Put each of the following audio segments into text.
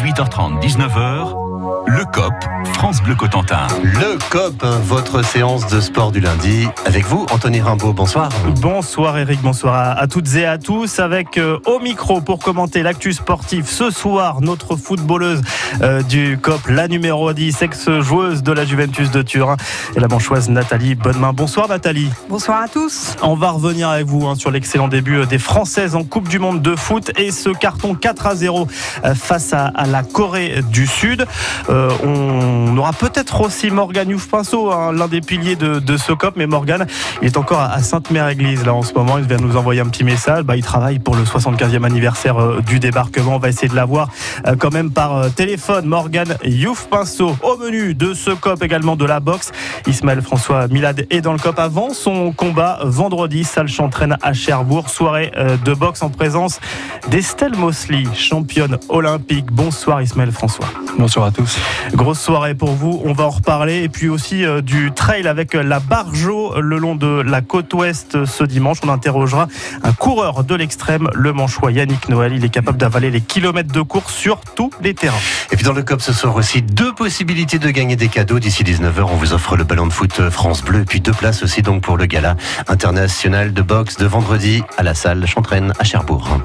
18h30, 19h, le COP, France Bleu Cotentin. Le COP, votre séance de sport du lundi. Avec vous, Anthony Rimbaud, bonsoir. Bonsoir Eric, bonsoir à, toutes et à tous. Avec euh, au micro pour commenter l'actu sportif ce soir, notre footballeuse euh, du COP, la numéro 10, ex-joueuse de la Juventus de Turin, et la manchoise Nathalie Bonnemain. Bonsoir Nathalie. Bonsoir à tous. On va revenir avec vous hein, sur l'excellent début euh, des Françaises en Coupe du Monde de foot et ce carton 4 à 0 face à, la Corée du Sud. On aura peut-être aussi Morgan Youf-Pinceau, hein, l'un des piliers de, ce COP, mais Morgan, il est encore à Sainte-Mère-Église là en ce moment. Il vient nous envoyer un petit message. Bah, il travaille pour le 75e anniversaire euh, du débarquement. On va essayer de l'avoir euh, quand même par euh, téléphone. Morgan Youf-Pinceau au menu de ce COP également de la boxe. Ismaël François Milad est dans le COP avant son combat vendredi. Salle Chantraine à Cherbourg. Soirée de boxe en présence d'Estelle Mosley, championne olympique. Bonsoir Ismaël François. Bonsoir à tous. Grosse soirée pour vous, on va en reparler. Et puis aussi euh, du trail avec la Barjo le long de la côte ouest ce dimanche. On interrogera un coureur de l'extrême, le manchois Yannick Noël. Il est capable d'avaler les kilomètres de course sur tous les terrains. Et puis dans le COP ce soir aussi, deux possibilités de gagner des cadeaux. D'ici 19h, on vous offre le ballon de foot France Bleu. Et puis deux places aussi donc pour le gala international de boxe de vendredi à la salle Chantraine à Cherbourg.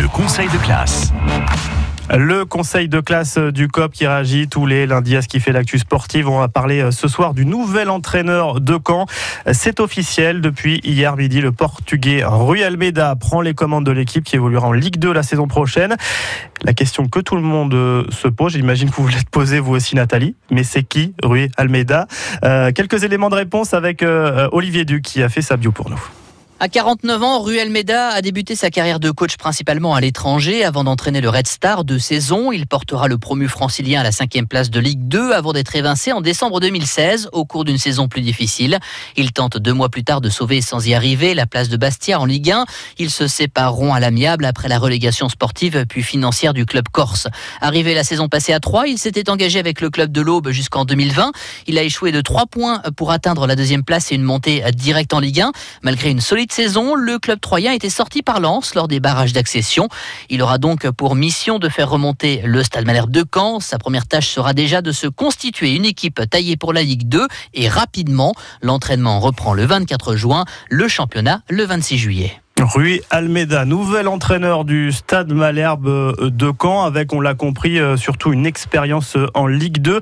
Le conseil de classe. Le conseil de classe du COP qui réagit tous les lundis à ce qui fait l'actu sportive. On va parler euh, ce soir du nouvel entraîneur de Caen. C'est officiel. Depuis hier midi, le portugais Rui Almeida prend les commandes de l'équipe qui évoluera en Ligue 2 la saison prochaine. La question que tout le monde euh, se pose, j'imagine que vous voulez poser vous aussi Nathalie, mais c'est qui Rui Almeida? Euh, Quelques éléments de réponse avec Olivier Duc qui a fait sa bio pour nous. À 49 ans, Ruel Meda a débuté sa carrière de coach principalement à l'étranger avant d'entraîner le Red Star de saison. Il portera le promu francilien à la cinquième place de Ligue 2 avant d'être évincé en décembre 2016 au cours d'une saison plus difficile. Il tente deux mois plus tard de sauver sans y arriver la place de Bastia en Ligue 1. Ils se sépareront à l'amiable après la relégation sportive puis financière du club corse. Arrivé la saison passée à 3, il s'était engagé avec le club de l'Aube jusqu'en 2020. Il a échoué de 3 points pour atteindre la deuxième place et une montée directe en Ligue 1 malgré une solide saison, le club troyen était sorti par Lens lors des barrages d'accession. Il aura donc pour mission de faire remonter le Stade Malherbe de Caen. Sa première tâche sera déjà de se constituer une équipe taillée pour la Ligue 2 et rapidement. L'entraînement reprend le 24 juin, le championnat le 26 juillet. Rui Almeida, nouvel entraîneur du Stade Malherbe euh, de Caen, avec, on l'a compris, euh, surtout une expérience euh, en Ligue 2.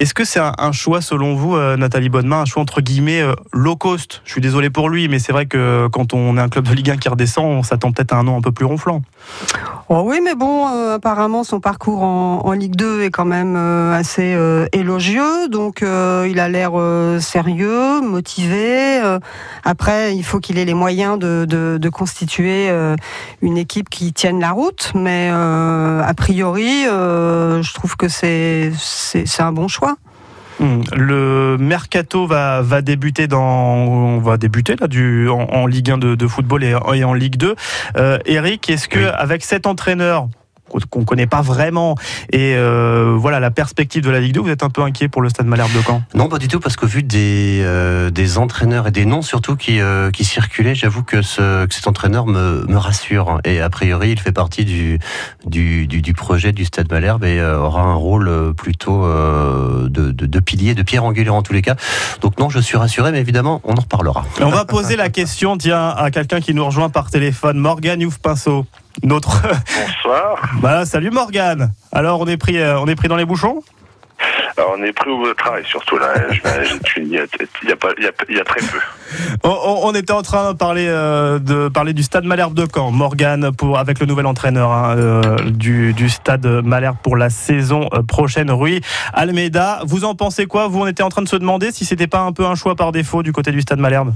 Est-ce que c'est un, choix, selon vous, Nathalie Bonnemain, un choix entre guillemets low cost? Je suis désolé pour lui, mais c'est vrai que quand on est un club de Ligue 1 qui redescend, on s'attend peut-être à un nom un peu plus ronflant. Oh oui, mais bon, apparemment, son parcours en, Ligue 2 est quand même assez élogieux, donc il a l'air sérieux, motivé. après, il faut qu'il ait les moyens de, constituer euh, une équipe qui tienne la route, mais euh, a priori, euh, je trouve que c'est un bon choix. Hmm. Le mercato va, va débuter dans on va débuter là du en, Ligue 1 de, football et, en Ligue 2. Eric, est-ce que avec cet entraîneur qu'on connaît pas vraiment. Et euh, voilà, la perspective de la Ligue 2, vous êtes un peu inquiet pour le Stade Malherbe de Caen? Non, pas du tout, parce que vu des, euh, des entraîneurs et des noms surtout qui, euh, qui circulaient, j'avoue que, ce, que cet entraîneur me, me rassure. Et a priori, il fait partie du, du, du, projet du Stade Malherbe et aura un rôle plutôt de, de, de, pilier, de pierre angulaire en tous les cas. Donc non, je suis rassuré, mais évidemment, on en reparlera. On va poser la question, tiens, à quelqu'un qui nous rejoint par téléphone, Morgan Youf-Pinceau notre. Bonsoir. bah, salut Morgane. Alors, on est pris, euh, on est pris dans les bouchons? Alors on est pris au travail surtout là. Il y, a, il, y a, très peu. On, était en train de parler, euh, de parler du Stade Malherbe de Caen. Morgane pour avec le nouvel entraîneur hein, euh, du, du, Stade Malherbe pour la saison prochaine. Rui Almeida, vous en pensez quoi? Vous on était en train de se demander si c'était pas un peu un choix par défaut du côté du Stade Malherbe?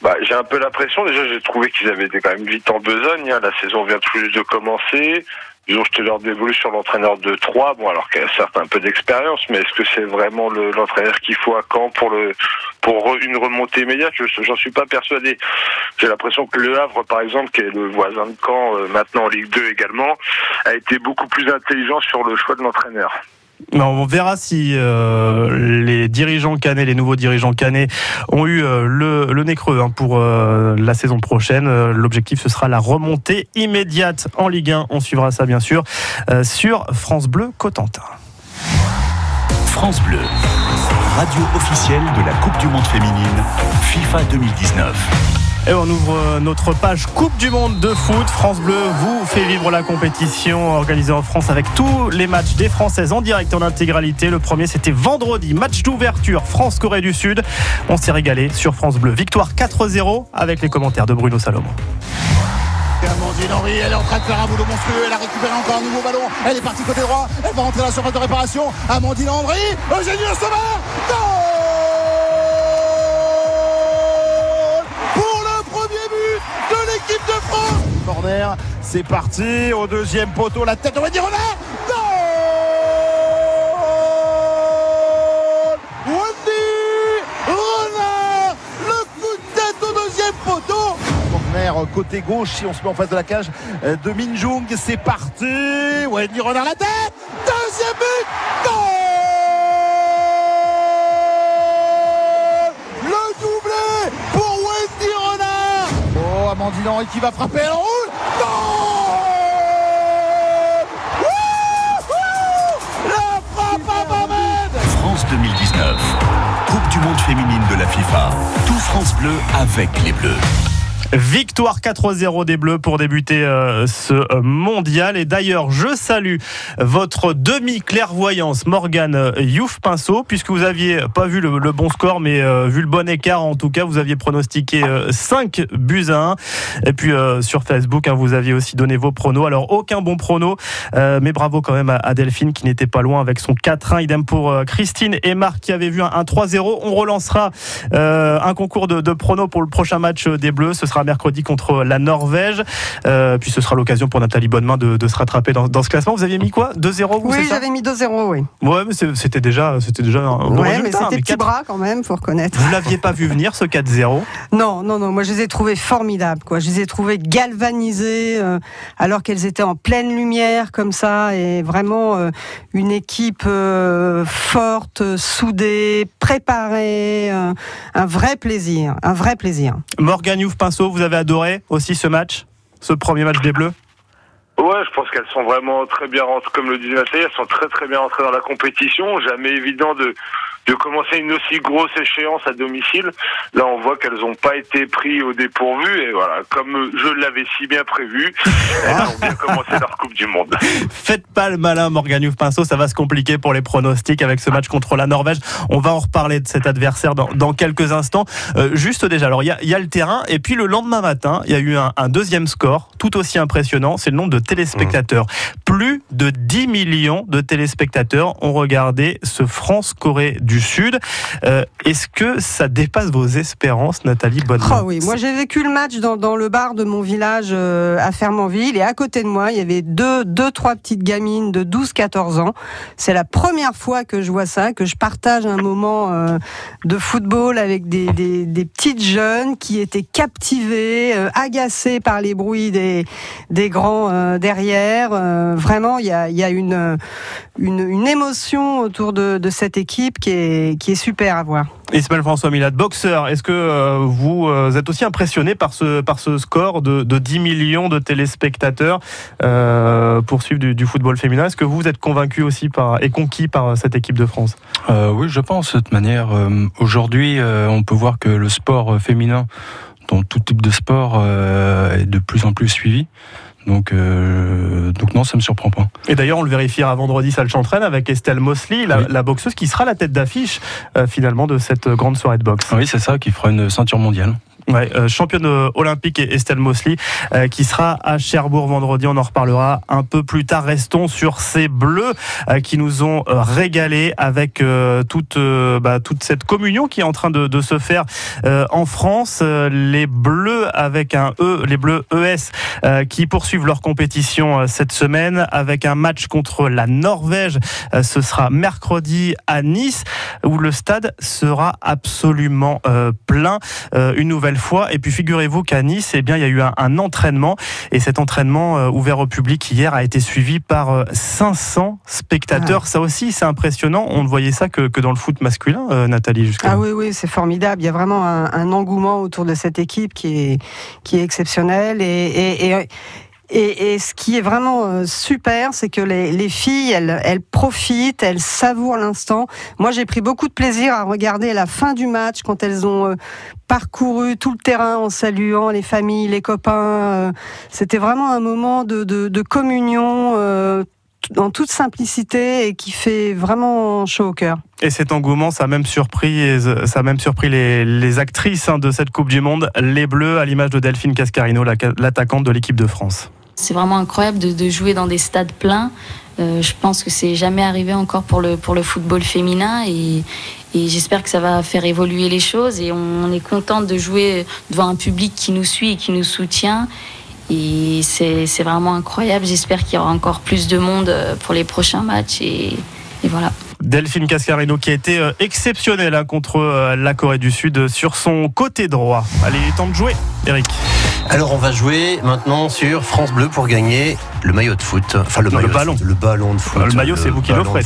Bah, j'ai un peu l'impression, déjà, j'ai trouvé qu'ils avaient été quand même vite en besogne. Hein. La saison vient tout juste de commencer. Ils ont jeté leur dévolu sur l'entraîneur de 3, bon, alors qu'il a certes un peu d'expérience, mais est-ce que c'est vraiment l'entraîneur qu'il faut à Caen pour le pour une remontée immédiate? J'en suis pas persuadé. J'ai l'impression que Le Havre, par exemple, qui est le voisin de Caen, euh, maintenant en Ligue 2 également, a été beaucoup plus intelligent sur le choix de l'entraîneur. On verra si euh, les dirigeants canets, les nouveaux dirigeants canets, ont eu euh, le, nez creux hein, pour euh, la saison prochaine. L'objectif, ce sera la remontée immédiate en Ligue 1. On suivra ça, bien sûr, sur France Bleu Cotentin. France Bleu, radio officielle de la Coupe du Monde féminine FIFA 2019. Et on ouvre euh, notre page Coupe du Monde de foot. France Bleu vous fait vivre la compétition organisée en France avec tous les matchs des Françaises en direct en intégralité. Le premier, c'était vendredi, match d'ouverture France-Corée du Sud. On s'est régalé sur France Bleu. Victoire 4-0 avec les commentaires de Bruno Salomon. Amandine Henry, elle est en train de faire un boulot monstrueux, elle a récupéré encore un nouveau ballon, elle est partie côté droit, elle va rentrer dans la surface de réparation. Amandine Henry, Eugénie Sauveur, Corner, c'est parti. Au deuxième poteau, la tête de Wendy Renard. Non Wendy Renard Le coup de tête au deuxième poteau. Corner côté gauche, si on se met en face de la cage euh, de Minjung, c'est parti. Wendy Renard la tête. Deuxième but. Goal Le doublé pour Wendy Renard. Oh, Amandine Henry qui va frapper. Elle France 2019. Coupe du monde féminine de la FIFA. Tout France Bleu avec les Bleus. Victoire 4-0 des Bleus pour débuter euh, ce euh, mondial. Et d'ailleurs, je salue votre demi-clairvoyance, Morgane euh, Youf Pinceau, puisque vous aviez pas vu le, bon score, mais vu le bon écart, en tout cas, vous aviez pronostiqué 5 buts à 1. Et puis sur Facebook, hein, vous aviez aussi donné vos pronos. Alors, aucun bon prono, mais bravo quand même à, Delphine qui n'était pas loin avec son 4-1. Idem pour Christine et Marc qui avaient vu un, 3-0. On relancera un concours de, de pronos pour le prochain match des Bleus. Ce sera mercredi contre la Norvège. Euh, puis ce sera l'occasion pour Nathalie Bonnemain de, se rattraper dans, ce classement. Vous aviez mis quoi? 2-0 Oui, j'avais mis 2-0, oui. Ouais, mais c'était déjà, c'était déjà un bon ouais, mais c'était petit bras quand même, faut reconnaître. Vous l'aviez pas vu venir ce 4-0 Non, non, non. Moi, je les ai trouvés formidables. Quoi. Je les ai trouvés galvanisés, euh, alors qu'elles étaient en pleine lumière comme ça, et vraiment euh, une équipe forte, soudée, préparée, un vrai plaisir, un vrai plaisir. Morgan Youf Pinceau, vous avez adoré aussi ce match, ce premier match des Bleus? Ouais, je pense qu'elles sont vraiment très bien rentrées, comme le disait Nathalie, elles sont très très bien rentrées dans la compétition. Jamais évident de, de commencer une aussi grosse échéance à domicile. Là, on voit qu'elles n'ont pas été prises au dépourvu et voilà, comme je l'avais si bien prévu, elles ont bien commencé leur Coupe du Monde. Faites pas le malin, Morgan Pinceau, ça va se compliquer pour les pronostics avec ce match contre la Norvège. On va en reparler de cet adversaire dans, dans quelques instants. Euh, juste déjà, alors il y, y a, le terrain et puis le lendemain matin, il y a eu un, un, deuxième score tout aussi impressionnant, c'est le nombre de téléspectateurs. Mmh. Plus de 10 millions de téléspectateurs ont regardé ce France-Corée du Sud. Euh, est-ce que ça dépasse vos espérances, Nathalie Bonne oh Oui, moi j'ai vécu le match dans, le bar de mon village euh, à Fermanville et à côté de moi, il y avait deux, deux trois petites gamines de 12-14 ans. C'est la première fois que je vois ça, que je partage un moment euh, de football avec des, petites jeunes qui étaient captivées, agacées par les bruits des, grands derrière. vraiment, il y a, une, une, émotion autour de, de cette équipe qui est qui est super à voir. Ismaël François Milad, boxeur, est-ce que euh, vous euh, êtes aussi impressionné par ce, par ce score de, 10 millions de téléspectateurs euh, pour suivre du, football féminin? Est-ce que vous êtes convaincu aussi par, et conquis par cette équipe de France? Oui, je pense. De toute manière, aujourd'hui, on peut voir que le sport féminin, dans tout type de sport, est de plus en plus suivi. Donc, euh, donc non, ça me surprend pas. Et d'ailleurs, on le vérifiera vendredi, ça le chantraine avec Estelle Mosley, la, boxeuse qui sera la tête d'affiche euh, finalement de cette grande soirée de boxe. Oui, c'est ça, qui fera une ceinture mondiale. Ouais, euh, championne olympique Estelle Mosley euh, qui sera à Cherbourg vendredi. On en reparlera un peu plus tard. Restons sur ces bleus euh, qui nous ont régalé avec toute bah, toute cette communion qui est en train de, de se faire en France. les bleus avec un E, les bleus ES qui poursuivent leur compétition cette semaine avec un match contre la Norvège. ce sera mercredi à Nice où le stade sera absolument plein. une nouvelle fois. Et puis figurez-vous qu'à Nice, eh bien, il y a eu un, entraînement. Et cet entraînement euh, ouvert au public hier a été suivi par 500 spectateurs. Ça aussi, c'est impressionnant. On ne voyait ça que, que dans le foot masculin, Nathalie, jusqu'à Ah oui, oui, c'est formidable. Il y a vraiment un, engouement autour de cette équipe qui est, qui est exceptionnel. et, et et, ce qui est vraiment euh, super, c'est que les, filles, elles, profitent, elles savourent l'instant. Moi, j'ai pris beaucoup de plaisir à regarder la fin du match quand elles ont euh, parcouru tout le terrain en saluant les familles, les copains. Euh. C'était vraiment un moment de, de, communion en toute simplicité et qui fait vraiment chaud au cœur. Et cet engouement, ça a même surpris, ça a même surpris les, les actrices hein, de cette Coupe du Monde, les Bleus, à l'image de Delphine Cascarino, l'attaquante de l'équipe de France. C'est vraiment incroyable de, jouer dans des stades pleins. Euh, je pense que c'est jamais arrivé encore pour le, pour le football féminin et, j'espère que ça va faire évoluer les choses et on, est content de jouer devant un public qui nous suit et qui nous soutient et c'est vraiment incroyable. J'espère qu'il y aura encore plus de monde euh, pour les prochains matchs et voilà. Delphine Cascarino qui a été euh, exceptionnelle hein, contre la Corée du Sud sur son côté droit. Allez, il est temps de jouer, Eric. Alors on va jouer maintenant sur France Bleu pour gagner le maillot de foot. Enfin le, maillot ballon. le ballon de foot. le maillot c'est vous qui l'offrez.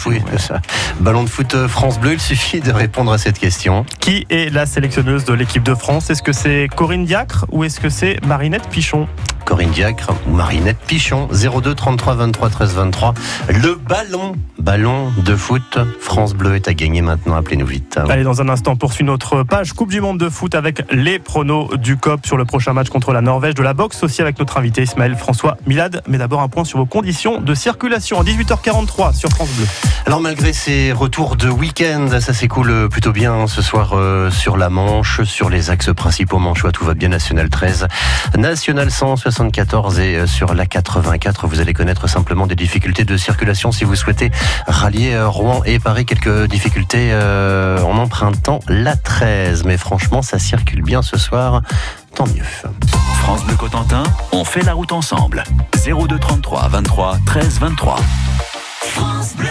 Ballon de foot euh, France Bleu, il suffit de répondre à cette question. Qui est la sélectionneuse de l'équipe de France? Est-ce que c'est Corinne Diacre ou est-ce que c'est Marinette Pichon? Corinne Diacre ou Marinette Pichon 02 33 23 13 23 le ballon ballon de foot France Bleu est à gagner maintenant appelez-nous vite allez dans un instant poursuit notre page Coupe du Monde de foot avec les pronos du COP sur le prochain match contre la Norvège de la boxe aussi avec notre invité Ismaël François Milad mais d'abord un point sur vos conditions de circulation à 18h43 sur France Bleu alors malgré ces retours de week-end ça s'écoule plutôt bien ce soir euh, sur la Manche sur les axes principaux manchois tout va bien National 13 National 160 74 et euh, sur la 84, vous allez connaître simplement des difficultés de circulation si vous souhaitez rallier euh, Rouen et Paris. Quelques difficultés en empruntant la 13. Mais franchement, ça circule bien ce soir. Tant mieux. France Bleu Cotentin, on fait la route ensemble. 02 33 23 13 23. France Bleu.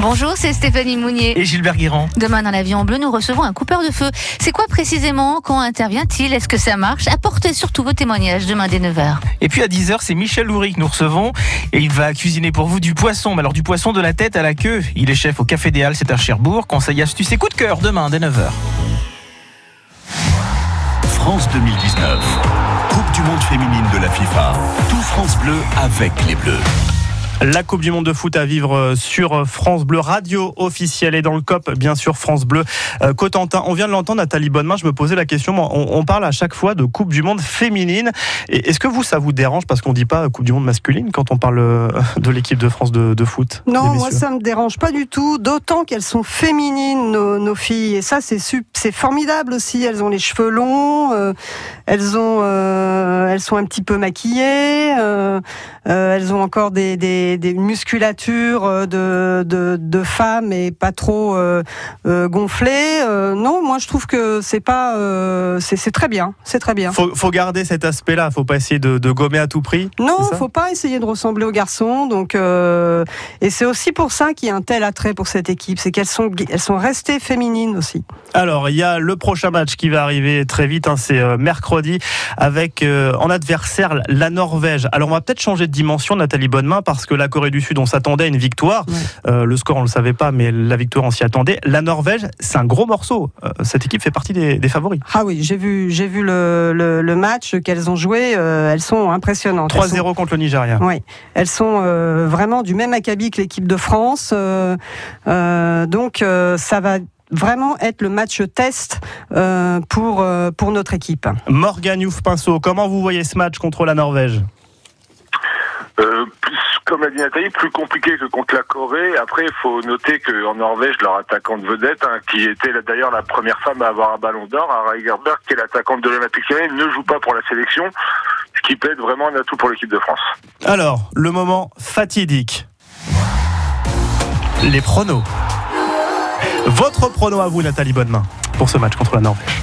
Bonjour, c'est Stéphanie Mounier. Et Gilbert Guirand. Demain, dans l'avion bleu, nous recevons un coupeur de feu. C'est quoi précisément Quand intervient-il? Est-ce que ça marche? Apportez surtout vos témoignages demain dès 9h. Et puis à 10h, c'est Michel Loury que nous recevons. Et il va cuisiner pour vous du poisson. Mais alors du poisson de la tête à la queue. Il est chef au Café des Halles, c'est à Cherbourg. Conseil astuce et coup de cœur demain dès 9h. France 2019. Coupe du monde féminine de la FIFA. Tout France Bleu avec les Bleus. La Coupe du Monde de foot à vivre euh, sur France Bleu, radio officielle et dans le COP, bien sûr, France Bleu euh, Cotentin. On vient de l'entendre, Nathalie Bonnemain, je me posais la question, on, parle à chaque fois de Coupe du Monde féminine. Est-ce que vous, ça vous dérange parce qu'on ne dit pas Coupe du Monde masculine quand on parle euh, de l'équipe de France de, foot Non, moi ça me dérange pas du tout, d'autant qu'elles sont féminines, nos, filles. Et ça, c'est c'est formidable aussi. Elles ont les cheveux longs, elles, ont, elles sont un petit peu maquillées, elles ont encore des des, musculatures euh, de, de, de, femmes et pas trop euh, euh, gonflées. non, moi je trouve que c'est pas, c'est très bien, c'est très bien. Faut, faut garder cet aspect-là. Faut pas essayer de, de, gommer à tout prix. Non, faut pas essayer de ressembler aux garçons. Donc, et c'est aussi pour ça qu'il y a un tel attrait pour cette équipe, c'est qu'elles sont, elles sont restées féminines aussi. Alors, il y a le prochain match qui va arriver très vite. Hein, c'est mercredi avec en adversaire la Norvège. Alors, on va peut-être changer de dimension, Nathalie Bonnemain, parce que la Corée du Sud, on s'attendait à une victoire. Euh, le score, on le savait pas, mais la victoire, on s'y attendait. La Norvège, c'est un gros morceau. Euh, cette équipe fait partie des, favoris. Ah oui, j'ai vu, j'ai vu le, match qu'elles ont joué. Euh, elles sont impressionnantes. 3-0 contre le Nigeria. Oui, elles sont vraiment du même acabit que l'équipe de France. donc, ça va vraiment être le match test pour, pour notre équipe. Morgan Youf-Pinceau, comment vous voyez ce match contre la Norvège? Euh, plus, comme l'a dit Nathalie, plus compliqué que contre la Corée. Après, il faut noter qu'en Norvège, leur attaquante vedette, hein, qui était d'ailleurs la première femme à avoir un ballon d'or, Ara Gerberg, qui est l'attaquante de l'Olympique ne joue pas pour la sélection, ce qui peut être vraiment un atout pour l'équipe de France. Alors, le moment fatidique. Les pronos. Votre prono à vous, Nathalie Bonnemain, pour ce match contre la Norvège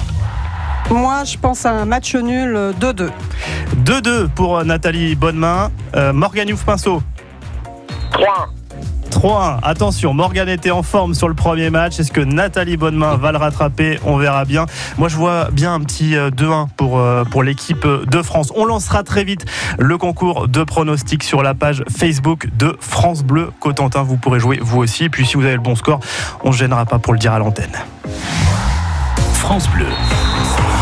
moi, je pense à un match nul 2-2. 2-2 pour Nathalie Bonnemain. Euh, Morgan Youf-Pinceau 3 3-1. Attention, Morgan était en forme sur le premier match. Est-ce que Nathalie Bonnemain va le rattraper? On verra bien. Moi, je vois bien un petit 2-1 pour, pour l'équipe de France. On lancera très vite le concours de pronostics sur la page Facebook de France Bleu Cotentin. Vous pourrez jouer vous aussi. Puis, si vous avez le bon score, on ne gênera pas pour le dire à l'antenne. France Bleu,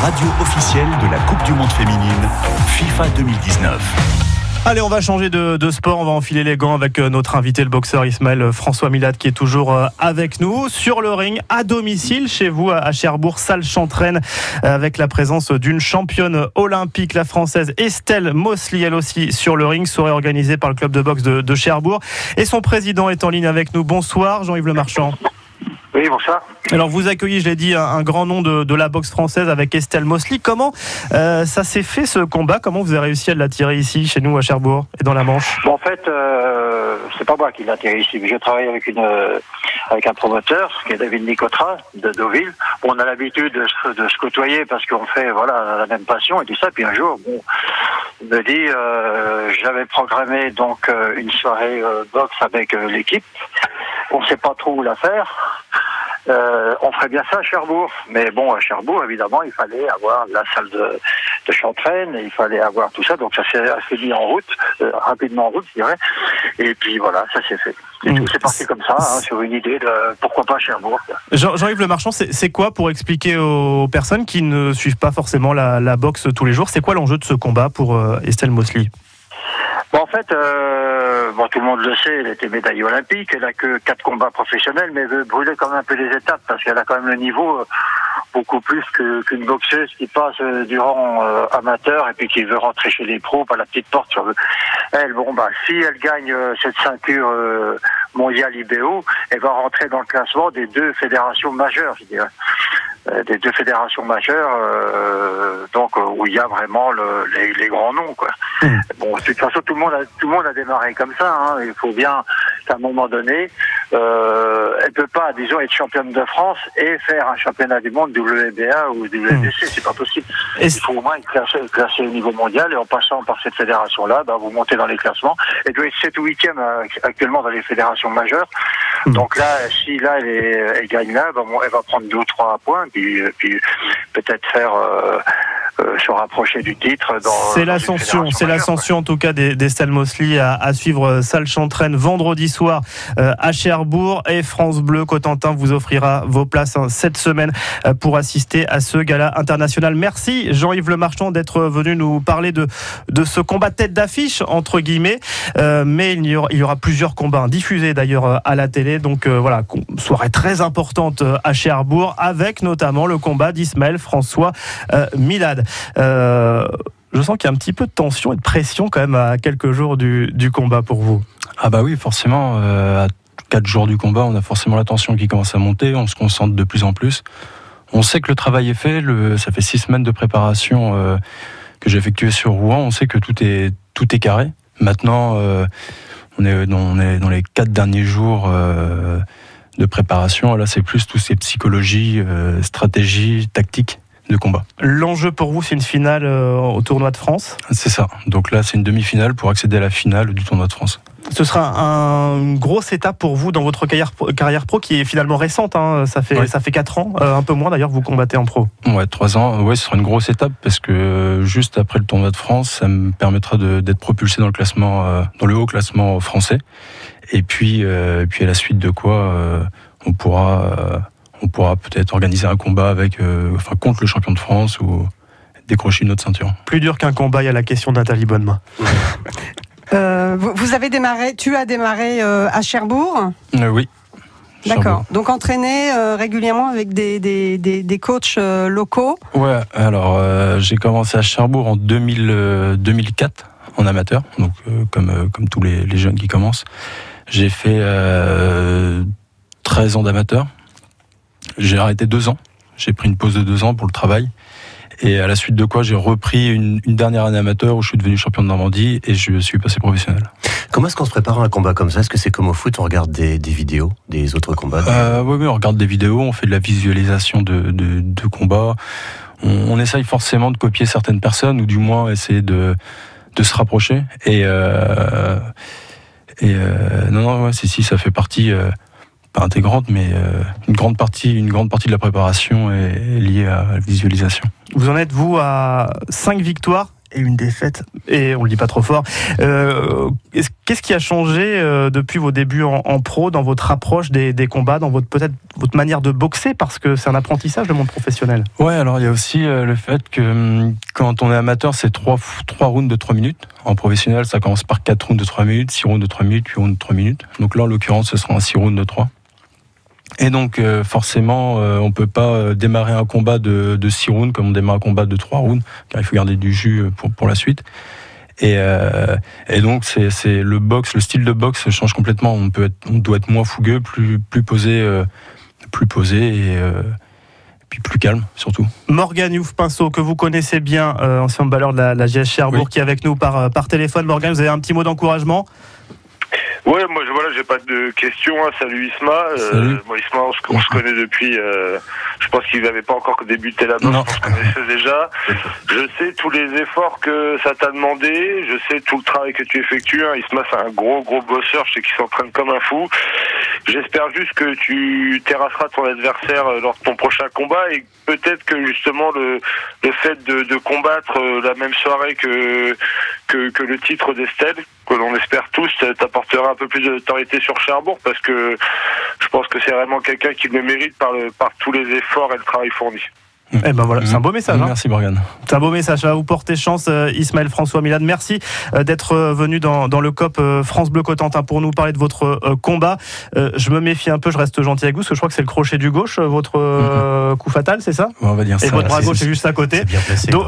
radio officielle de la Coupe du Monde féminine FIFA 2019. Allez, on va changer de, sport. On va enfiler les gants avec euh, notre invité, le boxeur Ismaël euh, François Milad, qui est toujours euh, avec nous sur le ring, à domicile, chez vous, à Cherbourg, salle Chantraine, avec la présence d'une championne olympique, la française Estelle Mosley, elle aussi sur le ring, soirée organisée par le club de boxe de, de Cherbourg. Et son président est en ligne avec nous. Bonsoir, Jean-Yves Le Marchand. Oui, bonsoir. Alors vous accueillez, je l'ai dit, un, grand nom de, la boxe française avec Estelle Mosley. Comment euh, ça s'est fait ce combat? Comment vous avez réussi à l'attirer ici, chez nous, à Cherbourg et dans la Manche? Bon, En fait, euh, c'est pas moi qui l'ai attiré ici, mais je travaille avec une euh, avec un promoteur, qui est David Nicotra de Deauville. on a l'habitude de, se côtoyer parce qu'on fait voilà la même passion et tout ça. Puis un jour, bon, il me dit, j'avais programmé donc une soirée boxe avec l'équipe. On ne sait pas trop où la faire. Euh, on ferait bien ça à Cherbourg. Mais bon, à Cherbourg, évidemment, il fallait avoir la salle de, de Chantraine, il fallait avoir tout ça. Donc ça s'est mis en route, euh, rapidement en route, je dirais. Et puis voilà, ça s'est fait. Mmh. C'est parti comme ça, hein, sur une idée de pourquoi pas Cherbourg. Jean-Yves Le Marchand, c'est quoi pour expliquer aux personnes qui ne suivent pas forcément la, boxe tous les jours, c'est quoi l'enjeu de ce combat pour euh, Estelle Mosley Bon, en fait, euh, tout le monde le sait, elle était médaillée olympique, elle a que quatre combats professionnels, mais elle veut brûler quand même un peu les étapes parce qu'elle a quand même le niveau euh, beaucoup plus qu'une boxeuse qui passe euh, durant euh, amateur et puis qui veut rentrer chez les pros par la petite porte. Elle, bon bah, si elle gagne cette ceinture mondiale IBO, elle va rentrer dans le classement des deux fédérations majeures, je dirais. Des deux fédérations majeures, donc où il y a vraiment le, les, les, grands noms. Quoi. Mmh. Bon, de toute façon, tout le monde a, tout le monde a démarré comme ça. Hein. Il faut bien qu'à un moment donné, euh, elle peut pas, disons, être championne de France et faire un championnat du monde WBA ou WBC. Mmh. C'est pas possible. Il faut au moins être classé, classé, au niveau mondial et en passant par cette fédération-là, bah, vous montez dans les classements. Elle doit être 7 ou 8e actuellement dans les fédérations majeures. Mmh. Donc là, si là elle, est, elle gagne là, bah, elle va prendre deux ou trois points puis, euh, puis peut-être faire euh, euh, se rapprocher du titre. C'est l'ascension, c'est l'ascension en tout cas d'Estelle Mosley à, à, suivre Salle Chantraine vendredi soir à Cherbourg et France Bleu Cotentin vous offrira vos places hein, cette semaine pour assister à ce gala international. Merci Jean-Yves Le Marchand d'être venu nous parler de, de ce combat tête d'affiche entre guillemets, mais il y, aura, il y aura plusieurs combats diffusés d'ailleurs à la télé, donc voilà, soirée très importante à Cherbourg avec notamment le combat d'Ismaël François euh, Milad. Euh, je sens qu'il y a un petit peu de tension et de pression quand même à quelques jours du, combat pour vous. Ah bah oui, forcément. Euh, à quatre jours du combat, on a forcément la tension qui commence à monter. On se concentre de plus en plus. On sait que le travail est fait. ça fait six semaines de préparation que j'ai effectué sur Rouen. On sait que tout est tout est carré. Maintenant, on est, dans, on, est dans, les quatre derniers jours de préparation. Là, c'est plus tout ces psychologies, euh, stratégies, tactiques de combat. L'enjeu pour vous, c'est une finale euh, au tournoi de France C'est ça. Donc là, c'est une demi-finale pour accéder à la finale du tournoi de France. Ce sera un, une grosse étape pour vous dans votre carrière, carrière pro qui est finalement récente. Hein. Ça fait ça fait quatre ans, euh, un peu moins d'ailleurs. Vous combattez en pro. Ouais, trois ans. Ouais, ce sera une grosse étape parce que juste après le tournoi de France, ça me permettra d'être propulsé dans le classement, dans le haut classement français. Et puis, euh, puis à la suite de quoi, euh, on pourra, euh, on pourra peut-être organiser un combat avec, enfin, contre le champion de France ou décrocher une autre ceinture. Plus dur qu'un combat, il y a la question de Nathalie Bonnemain. vous avez démarré, tu as démarré à Cherbourg Oui. D'accord. Donc entraîné régulièrement avec des, des, des, coachs locaux Ouais, alors j'ai commencé à Cherbourg en 2000, 2004 en amateur, donc comme, comme tous les, les, jeunes qui commencent. J'ai fait 13 euh, ans d'amateur. J'ai arrêté deux ans. J'ai pris une pause de deux ans pour le travail. Et à la suite de quoi, j'ai repris une, dernière année amateur où je suis devenu champion de Normandie et je suis passé professionnel. Comment est-ce qu'on se prépare à un combat comme ça? Est-ce que c'est comme au foot, on regarde des, vidéos des autres combats euh, oui, on regarde des vidéos, on fait de la visualisation de, de, combats. On, essaye forcément de copier certaines personnes ou du moins essayer de, de se rapprocher. Et, euh, Et euh, non, non, ouais, si, si, ça fait partie, pas intégrante, mais euh, une grande partie, une grande partie de la préparation est, liée à la visualisation. Vous en êtes, vous, à 5 victoires et une défaite, et on le dit pas trop fort. Euh, est-ce- Qu'est-ce qui a changé euh, depuis vos débuts en, en pro, dans votre approche des, des combats, dans votre peut-être votre manière de boxer, parce que c'est un apprentissage le monde professionnel. Ouais, alors il y a aussi le fait que hum, quand on est amateur, c'est 3, trois rounds de 3 minutes. En professionnel, ça commence par 4 rounds de 3 minutes, 6 rounds de 3 minutes, 8 rounds de 3 minutes. Donc là, en l'occurrence, ce sera un 6 rounds de 3. Et donc, euh, forcément, euh, on peut pas euh, démarrer un combat de, de 6 rounds comme on démarre un combat de 3 rounds, car il faut garder du jus euh, pour, pour la suite. Et, euh, et donc, c'est c'est le boxe, le style de boxe change complètement. On, peut être, on doit être moins fougueux, plus, plus posé, euh, plus posé et, euh, puis plus calme, surtout. Morgan Youf Pinceau, que vous connaissez bien, euh, ancien balleur de la, la GS Cherbourg, Oui. qui est avec nous par, par téléphone. Morgan, vous avez un petit mot d'encouragement? Ouais, moi je- voilà, j'ai pas de questions. hein. Salut Isma. Euh, Isma, on se, on se connaît depuis. euh, je pense qu'il n'avait pas encore débuté la. Non. On se connaissait déjà. Je sais tous les efforts que ça t'a demandé. Je sais tout le travail que tu effectues. hein. Isma, c'est un gros gros bosseur. Je sais qu'il s'entraîne comme un fou. J'espère juste que tu terrasseras ton adversaire euh, lors de ton prochain combat et peut-être que justement le, le fait de, de combattre euh, la même soirée que, que, que le titre d'Estelle, que l'on espère tous, t'apportera un peu plus de notoriété sur Cherbourg parce que je pense que c'est vraiment quelqu'un qui le mérite par, le, par tous les efforts et le travail fourni. Eh ben voilà, c'est un beau message. hein. Merci Morgan. C'est un beau message. Ça va vous porter chance, euh, Ismaël François Milad. Merci euh, d'être euh, venu dans, dans le COP France Bleu Cotentin pour nous parler de votre combat. Je me méfie un peu, je reste gentil avec vous, parce que je crois que c'est le crochet du gauche, votre euh, coup fatal, c'est ça On va dire Et ça. votre bras gauche est juste à côté. Bien placé. Donc,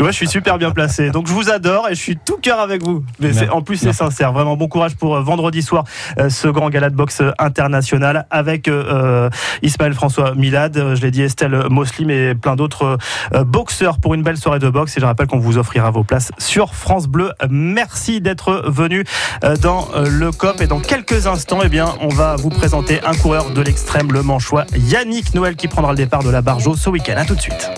ouais, je suis super bien placé. Donc je vous adore et je suis tout cœur avec vous. Mais en plus c'est sincère. Vraiment bon courage pour vendredi soir ce grand gala de boxe international avec euh, Ismaël François Milad, je l'ai dit Estelle Moslim et plein d'autres euh, boxeurs pour une belle soirée de boxe. Et je rappelle qu'on vous offrira vos places sur France Bleu. Merci d'être venu euh, dans euh, le COP et dans quelques instants, eh bien, on va vous présenter un coureur de l'extrême, le manchois Yannick Noël qui prendra le départ de la Barjo ce week-end. À tout de suite.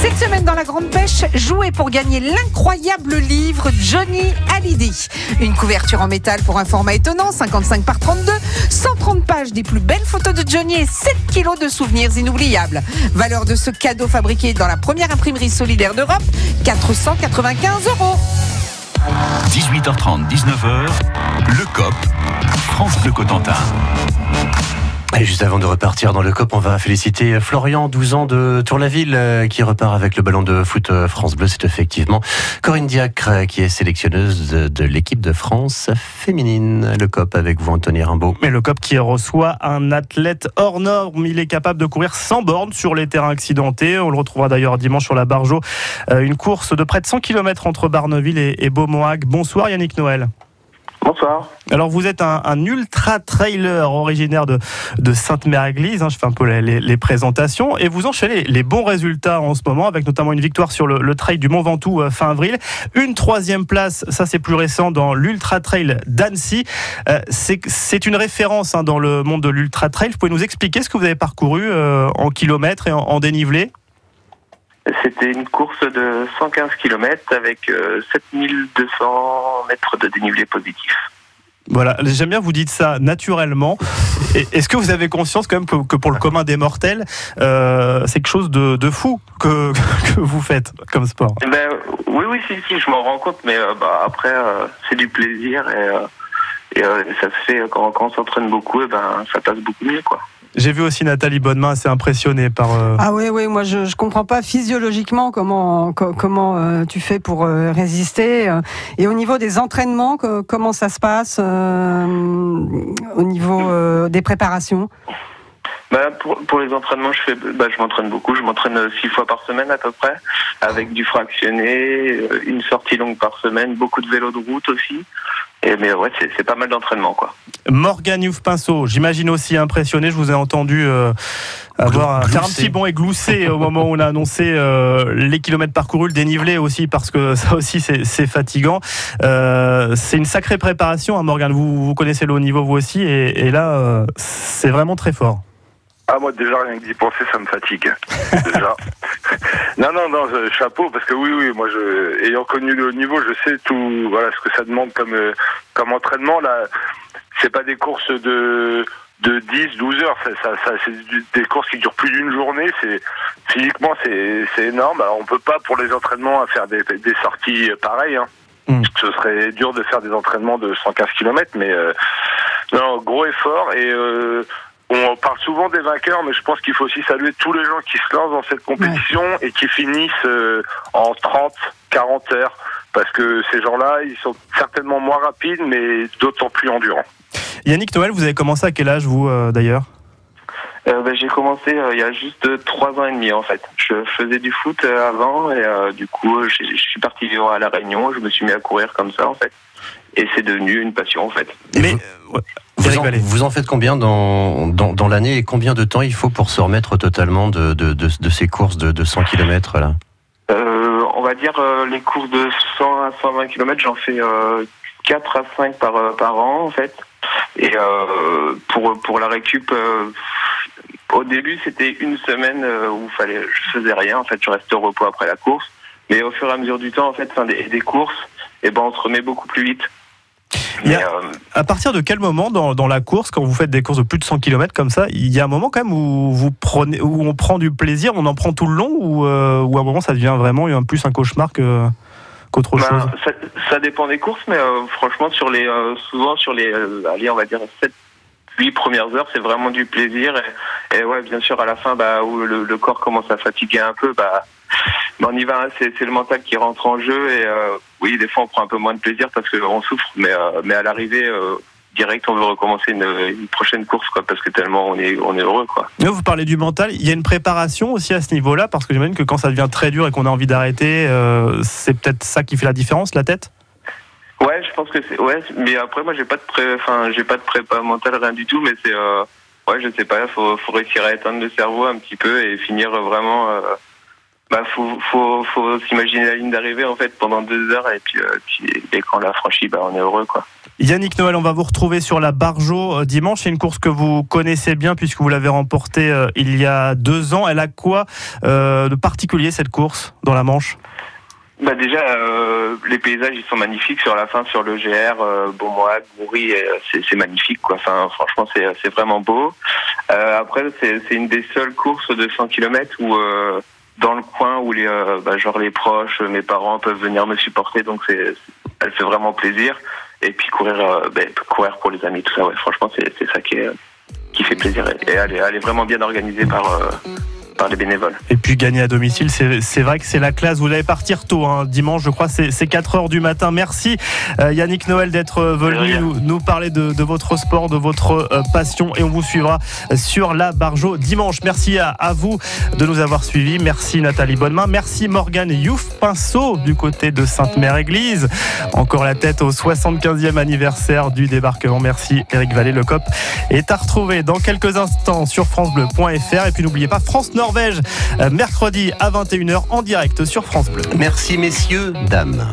Cette semaine dans la Grande Pêche, jouez pour gagner l'incroyable livre Johnny Hallyday. Une couverture en métal pour un format étonnant, 55 par 32, 130 pages des plus belles photos de Johnny et 7 kilos de souvenirs inoubliables. Valeur de ce cadeau fabriqué dans la première imprimerie solidaire d'Europe, 495 euros. 18h30, 19h, le COP, France Bleu Cotentin. Et juste avant de repartir dans le COP, on va féliciter Florian, 12 ans de Tour-la-Ville, euh, qui repart avec le ballon de foot euh, France Bleu. C'est effectivement Corinne Diacre, euh, qui est sélectionneuse de, l'équipe de France féminine. Le COP avec vous, Anthony Rimbaud. Mais le COP qui reçoit un athlète hors norme, il est capable de courir sans borne sur les terrains accidentés. On le retrouvera d'ailleurs dimanche sur la Barjo. Une course de près de 100 km entre Barneville et, Beaumohac. Bonsoir Yannick Noël. Alors vous êtes un, un ultra trailer originaire de, de Sainte-Mère-Église, hein, je fais un peu les, présentations, et vous enchaînez les bons résultats en ce moment, avec notamment une victoire sur le, trail du Mont Ventoux euh, fin avril, une troisième place, ça c'est plus récent, dans l'ultra trail d'Annecy. Euh, c'est une référence hein, dans le monde de l'ultra trail. Vous pouvez nous expliquer ce que vous avez parcouru euh, en kilomètres et en dénivelé? C'était une course de 115 km avec euh, 7200 mètres de dénivelé positif. Voilà, j'aime bien vous dites ça naturellement. Est-ce que vous avez conscience quand même que, que pour le commun des mortels, euh, c'est quelque chose de, de fou que, que vous faites comme sport? Eh Ben, oui, oui, si, si, je m'en rends compte, mais euh, bah, après, euh, c'est du plaisir et, euh, et euh, ça se fait quand, quand on s'entraîne beaucoup, et ben, ça passe beaucoup mieux, quoi. J'ai vu aussi Nathalie Bonnemain assez impressionnée par. euh, Ah oui, oui, moi je, je comprends pas physiologiquement comment co- comment euh, tu fais pour euh, résister. et au niveau des entraînements, co- comment ça se passe euh, au niveau euh, des préparations? Bah, pour, pour les entraînements, je fais, bah, je m'entraîne beaucoup. Je m'entraîne six fois par semaine à peu près, avec du fractionné, une sortie longue par semaine, beaucoup de vélo de route aussi. Et mais ouais, c'est c'est pas mal d'entraînement, quoi. Morgan Youf Pinceau, j'imagine aussi impressionné. Je vous ai entendu euh, avoir faire un petit bond et glousser au moment où on a annoncé euh, les kilomètres parcourus, le dénivelé aussi, parce que ça aussi c'est c'est fatigant. Euh, c'est une sacrée préparation, hein, Morgan. Vous, vous connaissez le haut niveau vous aussi, et, et là euh, c'est vraiment très fort. Ah moi déjà rien que d'y penser ça me fatigue. déjà. non non non chapeau parce que oui oui moi je ayant connu le haut niveau je sais tout voilà ce que ça demande comme euh, comme entraînement là c'est pas des courses de de 10 12 heures ça, ça, ça- c'est des courses qui durent plus d'une journée c'est physiquement c'est c'est énorme alors on peut pas pour les entraînements faire des des sorties pareilles hein. Ce serait dur de faire des entraînements de 115 km, mais euh, non, gros effort. Et euh, on parle souvent des vainqueurs, mais je pense qu'il faut aussi saluer tous les gens qui se lancent dans cette compétition et qui finissent euh, en 30, 40 heures. Parce que ces gens-là, ils sont certainement moins rapides, mais d'autant plus endurants. Yannick Noël, vous avez commencé à quel âge, vous, euh, d'ailleurs? Euh, ben, j'ai commencé euh, il y a juste euh, trois ans et demi en fait. Je faisais du foot euh, avant et euh, du coup je suis parti vivre à la Réunion. Je me suis mis à courir comme ça en fait et c'est devenu une passion en fait. Mais vous, en, vous en faites combien dans, dans, dans l'année et combien de temps il faut pour se remettre totalement de, de, de, de ces courses de, de 100 km là? Euh, on va dire euh, les courses de 100 à 120 km, j'en fais euh, 4 à 5 par, euh, par an en fait. Et euh, pour, pour la récup, euh, au début c'était une semaine où fallait, je faisais rien, en fait je restais au repos après la course. Mais au fur et à mesure du temps, en fait, enfin, des, des courses, et ben on se remet beaucoup plus vite. A- À partir de quel moment dans, dans la course, quand vous faites des courses de plus de 100 km comme ça, il y a un moment quand même où, vous prenez, où on prend du plaisir, on en prend tout le long, ou, euh, ou à un moment ça devient vraiment un plus un cauchemar que- qu'autre Ben, chose? ça, ça dépend des courses, mais euh, franchement, sur les, euh, souvent sur les, euh, allez, on va dire 7, 8 premières heures, c'est vraiment du plaisir. Et, et ouais, bien sûr, à la fin, bah, où le, le corps commence à fatiguer un peu, bah, bah, on y va. hein, c'est, c'est le mental qui rentre en jeu. Et euh, oui, des fois, on prend un peu moins de plaisir parce qu'on souffre, mais, euh, mais à l'arrivée, euh, direct, on veut recommencer une, une prochaine course, quoi, parce que tellement on est, on est heureux, quoi. Mais Vous parlez du mental, il y a une préparation aussi à ce niveau-là, parce que j'imagine que quand ça devient très dur et qu'on a envie d'arrêter, euh, c'est peut-être ça qui fait la différence, la tête? Ouais, je pense que c'est ouais, mais après moi j'ai pas de pré... enfin j'ai pas de prépa mentale rien du tout, mais c'est euh... ouais je sais pas, faut faut réussir à éteindre le cerveau un petit peu et finir vraiment. Euh... Bah faut faut faut s'imaginer la ligne d'arrivée en fait pendant deux heures et puis euh, puis et quand on l'a franchi bah on est heureux quoi. Yannick Noël, on va vous retrouver sur la Barjo euh, dimanche. C'est une course que vous connaissez bien puisque vous l'avez remportée euh, il y a deux ans. Elle a quoi euh, de particulier cette course dans la Manche? Bah déjà euh, les paysages ils sont magnifiques sur la fin sur le GR euh, Beaumois, Goury euh, c'est c'est magnifique quoi. Enfin franchement c'est c'est vraiment beau. Euh, après c'est c'est une des seules courses de 100 km où euh, dans le coin où les euh, bah, genre les proches, mes parents peuvent venir me supporter. Donc c'est elle fait vraiment plaisir. Et puis courir euh, ben, courir pour les amis tout ça ouais. Franchement c'est ça qui est qui fait plaisir. Et elle est, elle est vraiment bien organisée par euh, par les bénévoles. Et puis gagner à domicile, c'est vrai que c'est la classe. Vous allez partir tôt, hein. dimanche, je crois, c'est c'est 4 heures du matin. Merci euh, Yannick Noël d'être euh, venu nous, nous parler de, de votre sport, de votre euh, passion. Et on vous suivra sur la Barjo dimanche. Merci à, à vous de nous avoir suivis. Merci Nathalie Bonnemain. Merci Morgane Youf Pinceau du côté de Sainte-Mère-Église. Encore la tête au 75e anniversaire du débarquement. Merci Eric Vallée-Lecop. Est à retrouver dans quelques instants sur FranceBleu.fr. Et puis n'oubliez pas France-Norvège, euh, mercredi à 21h en direct sur France Bleu. Merci messieurs, dames.